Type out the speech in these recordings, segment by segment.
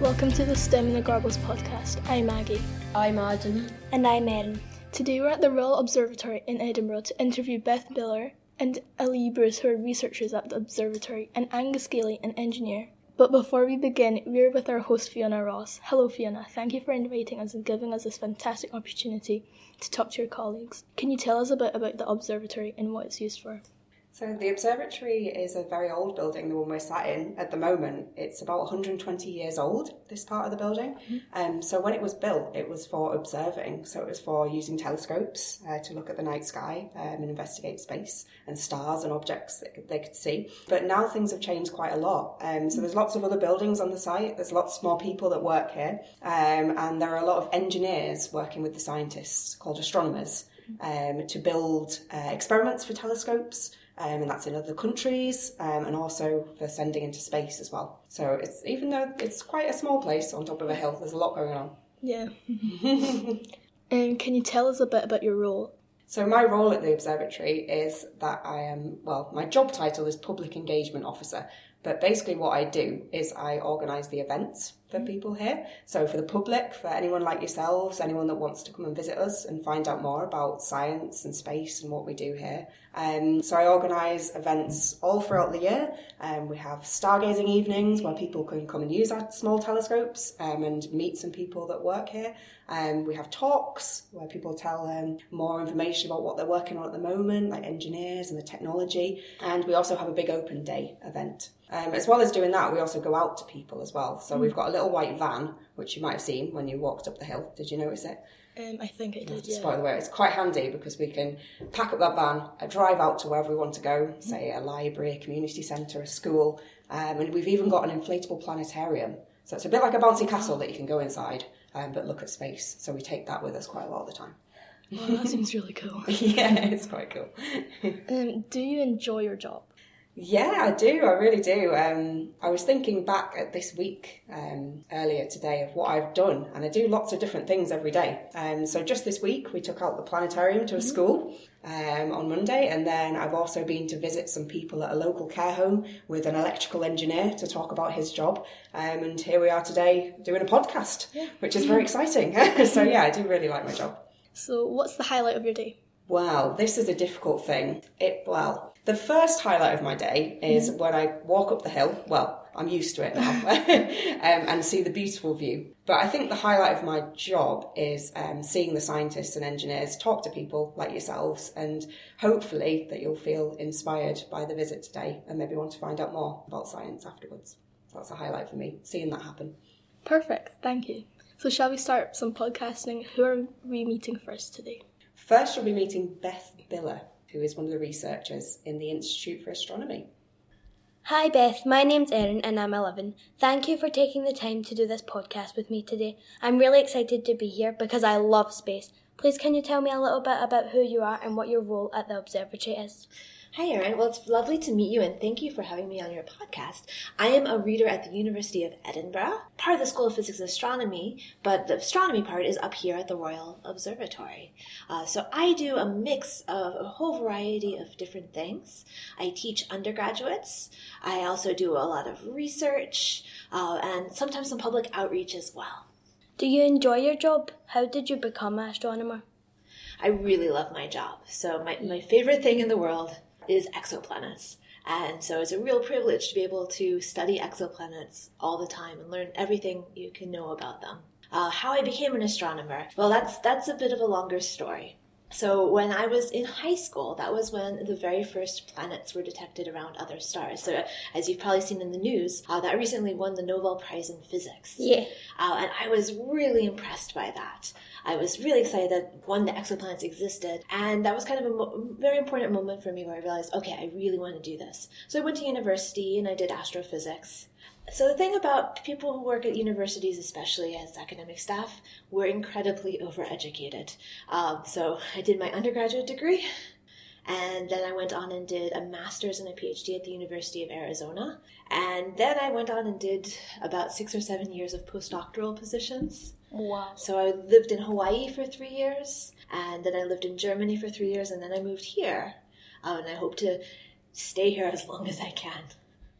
Welcome to the STEM in the Garbles podcast. I'm Maggie. I'm Adam. And I'm Erin. Today we're at the Royal Observatory in Edinburgh to interview Beth Biller and Ellie Bruce, who are researchers at the observatory, and Angus Gailey, an engineer. But before we begin, we're with our host Fiona Ross. Hello, Fiona. Thank you for inviting us and giving us this fantastic opportunity to talk to your colleagues. Can you tell us a bit about the observatory and what it's used for? So the observatory is a very old building, the one we're sat in at the moment. It's about 120 years old, this part of the building. Mm-hmm. Um, so when it was built, it was for observing. So it was for using telescopes uh, to look at the night sky um, and investigate space and stars and objects that they could see. But now things have changed quite a lot. Um, so there's lots of other buildings on the site. There's lots more people that work here. Um, and there are a lot of engineers working with the scientists called astronomers mm-hmm. um, to build uh, experiments for telescopes um, and that's in other countries, um, and also for sending into space as well. So it's even though it's quite a small place on top of a hill, there's a lot going on. Yeah. And um, can you tell us a bit about your role? So my role at the observatory is that I am well, my job title is public engagement officer, but basically, what I do is I organise the events for people here. So, for the public, for anyone like yourselves, anyone that wants to come and visit us and find out more about science and space and what we do here. Um, so, I organise events all throughout the year. Um, we have stargazing evenings where people can come and use our small telescopes um, and meet some people that work here. Um, we have talks where people tell um, more information about what they're working on at the moment, like engineers and the technology. And we also have a big open day event. Um, as well as doing that, we also go out to people as well. So mm. we've got a little white van, which you might have seen when you walked up the hill. Did you notice it? Um, I think it did. Yeah. By the way, it's quite handy because we can pack up that van, uh, drive out to wherever we want to go, mm. say a library, a community centre, a school, um, and we've even got an inflatable planetarium. So it's a bit like a bouncy castle that you can go inside um, but look at space. So we take that with us quite a lot of the time. Well, that seems really cool. yeah, it's quite cool. um, do you enjoy your job? Yeah, I do. I really do. Um, I was thinking back at this week um, earlier today of what I've done, and I do lots of different things every day. Um, so just this week, we took out the planetarium to a mm-hmm. school um, on Monday, and then I've also been to visit some people at a local care home with an electrical engineer to talk about his job. Um, and here we are today doing a podcast, yeah. which is very exciting. so yeah, I do really like my job. So, what's the highlight of your day? Wow, this is a difficult thing. It well, the first highlight of my day is mm when I walk up the hill. Well, I'm used to it now, um, and see the beautiful view. But I think the highlight of my job is um, seeing the scientists and engineers talk to people like yourselves, and hopefully that you'll feel inspired by the visit today and maybe want to find out more about science afterwards. So that's a highlight for me, seeing that happen. Perfect, thank you. So, shall we start some podcasting? Who are we meeting first today? First, you'll be meeting Beth Biller who is one of the researchers in the Institute for Astronomy. Hi Beth, my name's Erin and I'm 11. Thank you for taking the time to do this podcast with me today. I'm really excited to be here because I love space. Please can you tell me a little bit about who you are and what your role at the observatory is? Hi, Erin. Well, it's lovely to meet you and thank you for having me on your podcast. I am a reader at the University of Edinburgh, part of the School of Physics and Astronomy, but the astronomy part is up here at the Royal Observatory. Uh, so I do a mix of a whole variety of different things. I teach undergraduates. I also do a lot of research uh, and sometimes some public outreach as well. Do you enjoy your job? How did you become an astronomer? I really love my job. So my, my favorite thing in the world is exoplanets. And so it's a real privilege to be able to study exoplanets all the time and learn everything you can know about them. Uh, how I became an astronomer, well, that's that's a bit of a longer story. So when I was in high school, that was when the very first planets were detected around other stars. So as you've probably seen in the news, uh, that recently won the Nobel Prize in Physics. Yeah. Uh, and I was really impressed by that. I was really excited that one, the exoplanets existed. And that was kind of a mo- very important moment for me where I realized, okay, I really want to do this. So I went to university and I did astrophysics. So the thing about people who work at universities, especially as academic staff, we're incredibly overeducated. Um, so I did my undergraduate degree, and then I went on and did a master's and a PhD at the University of Arizona. And then I went on and did about six or seven years of postdoctoral positions. Wow. So I lived in Hawaii for three years, and then I lived in Germany for three years, and then I moved here. Uh, and I hope to stay here as long as I can.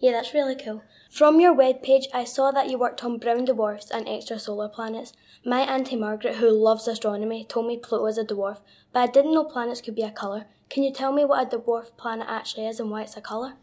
Yeah, that's really cool. From your webpage, I saw that you worked on brown dwarfs and extrasolar planets. My Auntie Margaret, who loves astronomy, told me Pluto is a dwarf, but I didn't know planets could be a colour. Can you tell me what a dwarf planet actually is and why it's a colour?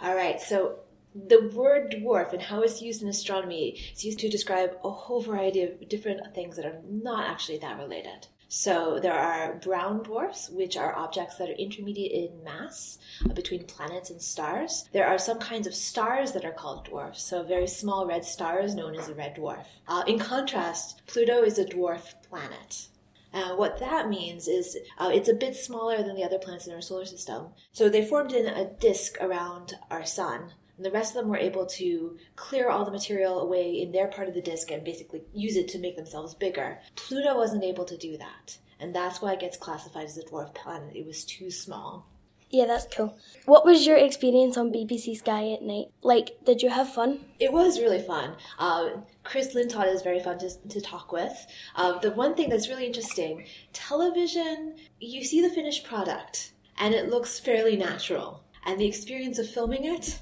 All right, so the word dwarf and how it's used in astronomy is used to describe a whole variety of different things that are not actually that related. So there are brown dwarfs, which are objects that are intermediate in mass uh, between planets and stars. There are some kinds of stars that are called dwarfs. So very small red star is known as a red dwarf. Uh, in contrast, Pluto is a dwarf planet. Uh, what that means is uh, it's a bit smaller than the other planets in our solar system. So they formed in a disk around our sun, and the rest of them were able to clear all the material away in their part of the disk and basically use it to make themselves bigger. Pluto wasn't able to do that. And that's why it gets classified as a dwarf planet. It was too small. Yeah, that's cool. What was your experience on BBC Sky at night? Like, did you have fun? It was really fun. Uh, Chris Lintott is very fun to, to talk with. Uh, the one thing that's really interesting television, you see the finished product and it looks fairly natural. And the experience of filming it,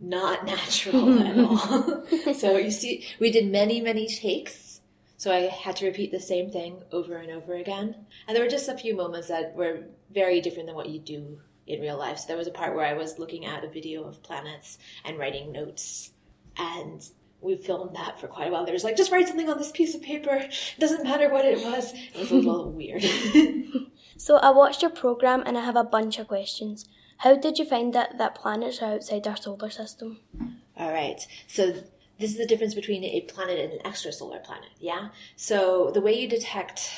not natural mm-hmm. at all. so you see, we did many, many takes. So I had to repeat the same thing over and over again. And there were just a few moments that were very different than what you do in real life. So there was a part where I was looking at a video of planets and writing notes. And we filmed that for quite a while. There was like, just write something on this piece of paper. It doesn't matter what it was. It was a little weird. So I watched your program and I have a bunch of questions. How did you find that that planets are outside our solar system? All right. So this is the difference between a planet and an extrasolar planet. Yeah. So the way you detect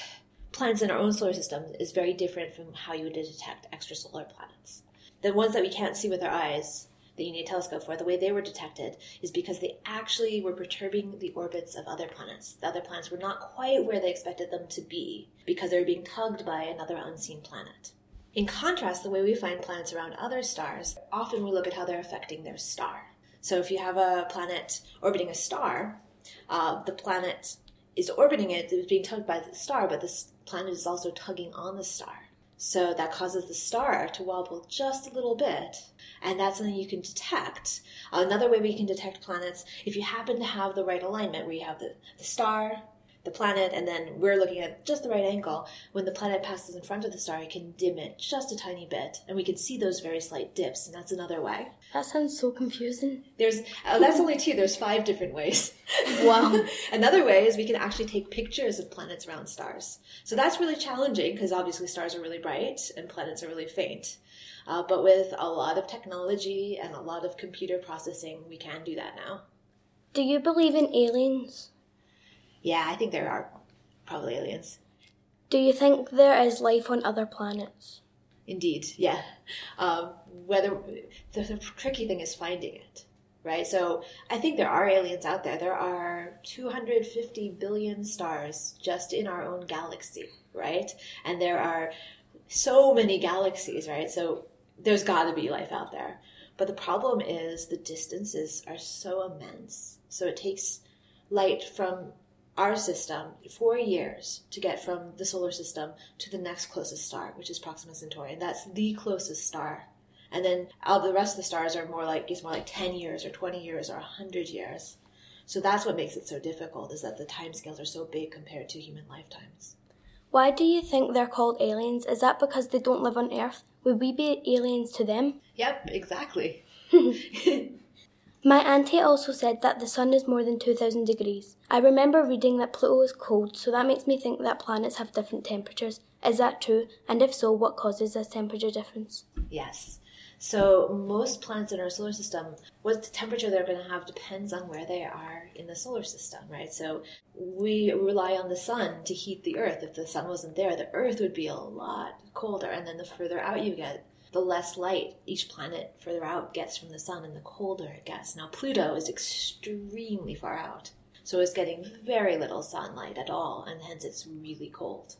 planets in our own solar system is very different from how you would detect extrasolar planets. The ones that we can't see with our eyes, that you need a telescope for, the way they were detected is because they actually were perturbing the orbits of other planets. The other planets were not quite where they expected them to be because they were being tugged by another unseen planet. In contrast, the way we find planets around other stars, often we look at how they're affecting their star. So if you have a planet orbiting a star, uh, the planet is orbiting it, it's being tugged by the star, but this planet is also tugging on the star. So that causes the star to wobble just a little bit, and that's something you can detect. Another way we can detect planets, if you happen to have the right alignment, where you have the, the star, the planet, and then we're looking at just the right angle. When the planet passes in front of the star, it can dim it just a tiny bit, and we can see those very slight dips, and that's another way. That sounds so confusing. There's uh, that's only two. There's five different ways. Wow. Another way is we can actually take pictures of planets around stars. So that's really challenging because obviously stars are really bright and planets are really faint. Uh, but with a lot of technology and a lot of computer processing, we can do that now. Do you believe in aliens? Yeah, I think there are probably aliens. Do you think there is life on other planets? Indeed, yeah. Um, whether the, the tricky thing is finding it, right? So I think there are aliens out there. There are 250 billion stars just in our own galaxy, right? And there are so many galaxies, right? So there's got to be life out there. But the problem is the distances are so immense. So it takes light from our system four years to get from the solar system to the next closest star, which is Proxima Centauri, and that's the closest star. And then all the rest of the stars are more like it's more like ten years or twenty years or hundred years. So that's what makes it so difficult is that the timescales are so big compared to human lifetimes. Why do you think they're called aliens? Is that because they don't live on Earth? Would we be aliens to them? Yep, exactly. My auntie also said that the sun is more than 2000 degrees. I remember reading that Pluto is cold, so that makes me think that planets have different temperatures. Is that true? And if so, what causes this temperature difference? Yes. So most planets in our solar system, what the temperature they're going to have depends on where they are in the solar system, right? So we rely on the sun to heat the Earth. If the sun wasn't there, the Earth would be a lot colder. And then the further out you get, the less light each planet further out gets from the sun, and the colder it gets. Now Pluto is extremely far out, so it's getting very little sunlight at all, and hence it's really cold.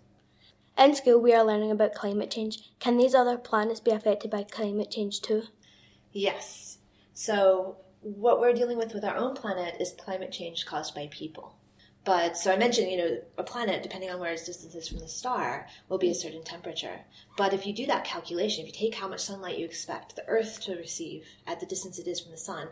In school, we are learning about climate change. Can these other planets be affected by climate change too? Yes. So what we're dealing with with our own planet is climate change caused by people. But so I mentioned, you know, a planet, depending on where its distance is from the star, will be a certain temperature. But if you do that calculation, if you take how much sunlight you expect the Earth to receive at the distance it is from the sun,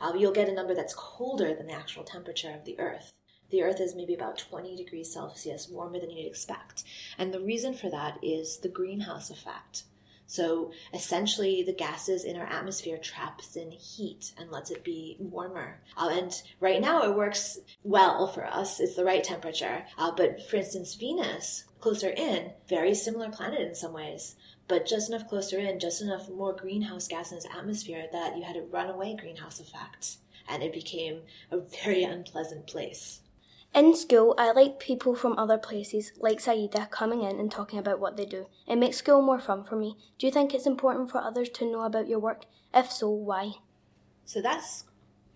uh, you'll get a number that's colder than the actual temperature of the Earth. The Earth is maybe about 20 degrees Celsius warmer than you'd expect. And the reason for that is the greenhouse effect. So essentially, the gases in our atmosphere traps in heat and lets it be warmer. Uh, and right now, it works well for us. It's the right temperature. Uh, but for instance, Venus, closer in, very similar planet in some ways. But just enough closer in, just enough more greenhouse gas in its atmosphere that you had a runaway greenhouse effect. And it became a very unpleasant place. In school, I like people from other places, like Saida, coming in and talking about what they do. It makes school more fun for me. Do you think it's important for others to know about your work? If so, why? So that's,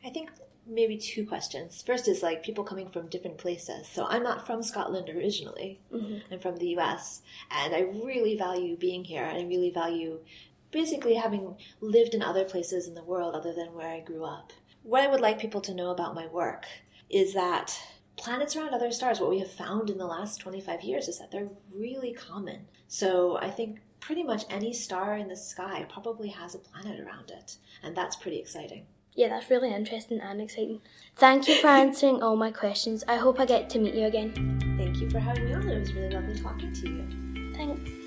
I think, maybe two questions. First is like people coming from different places. So I'm not from Scotland originally, mm-hmm. I'm from the US, and I really value being here, and I really value basically having lived in other places in the world other than where I grew up. What I would like people to know about my work is that planets around other stars, what we have found in the last 25 years is that they're really common. So I think pretty much any star in the sky probably has a planet around it, and that's pretty exciting. Yeah, that's really interesting and exciting. Thank you for answering all my questions. I hope I get to meet you again. Thank you for having me on. It was really lovely talking to you. Thanks.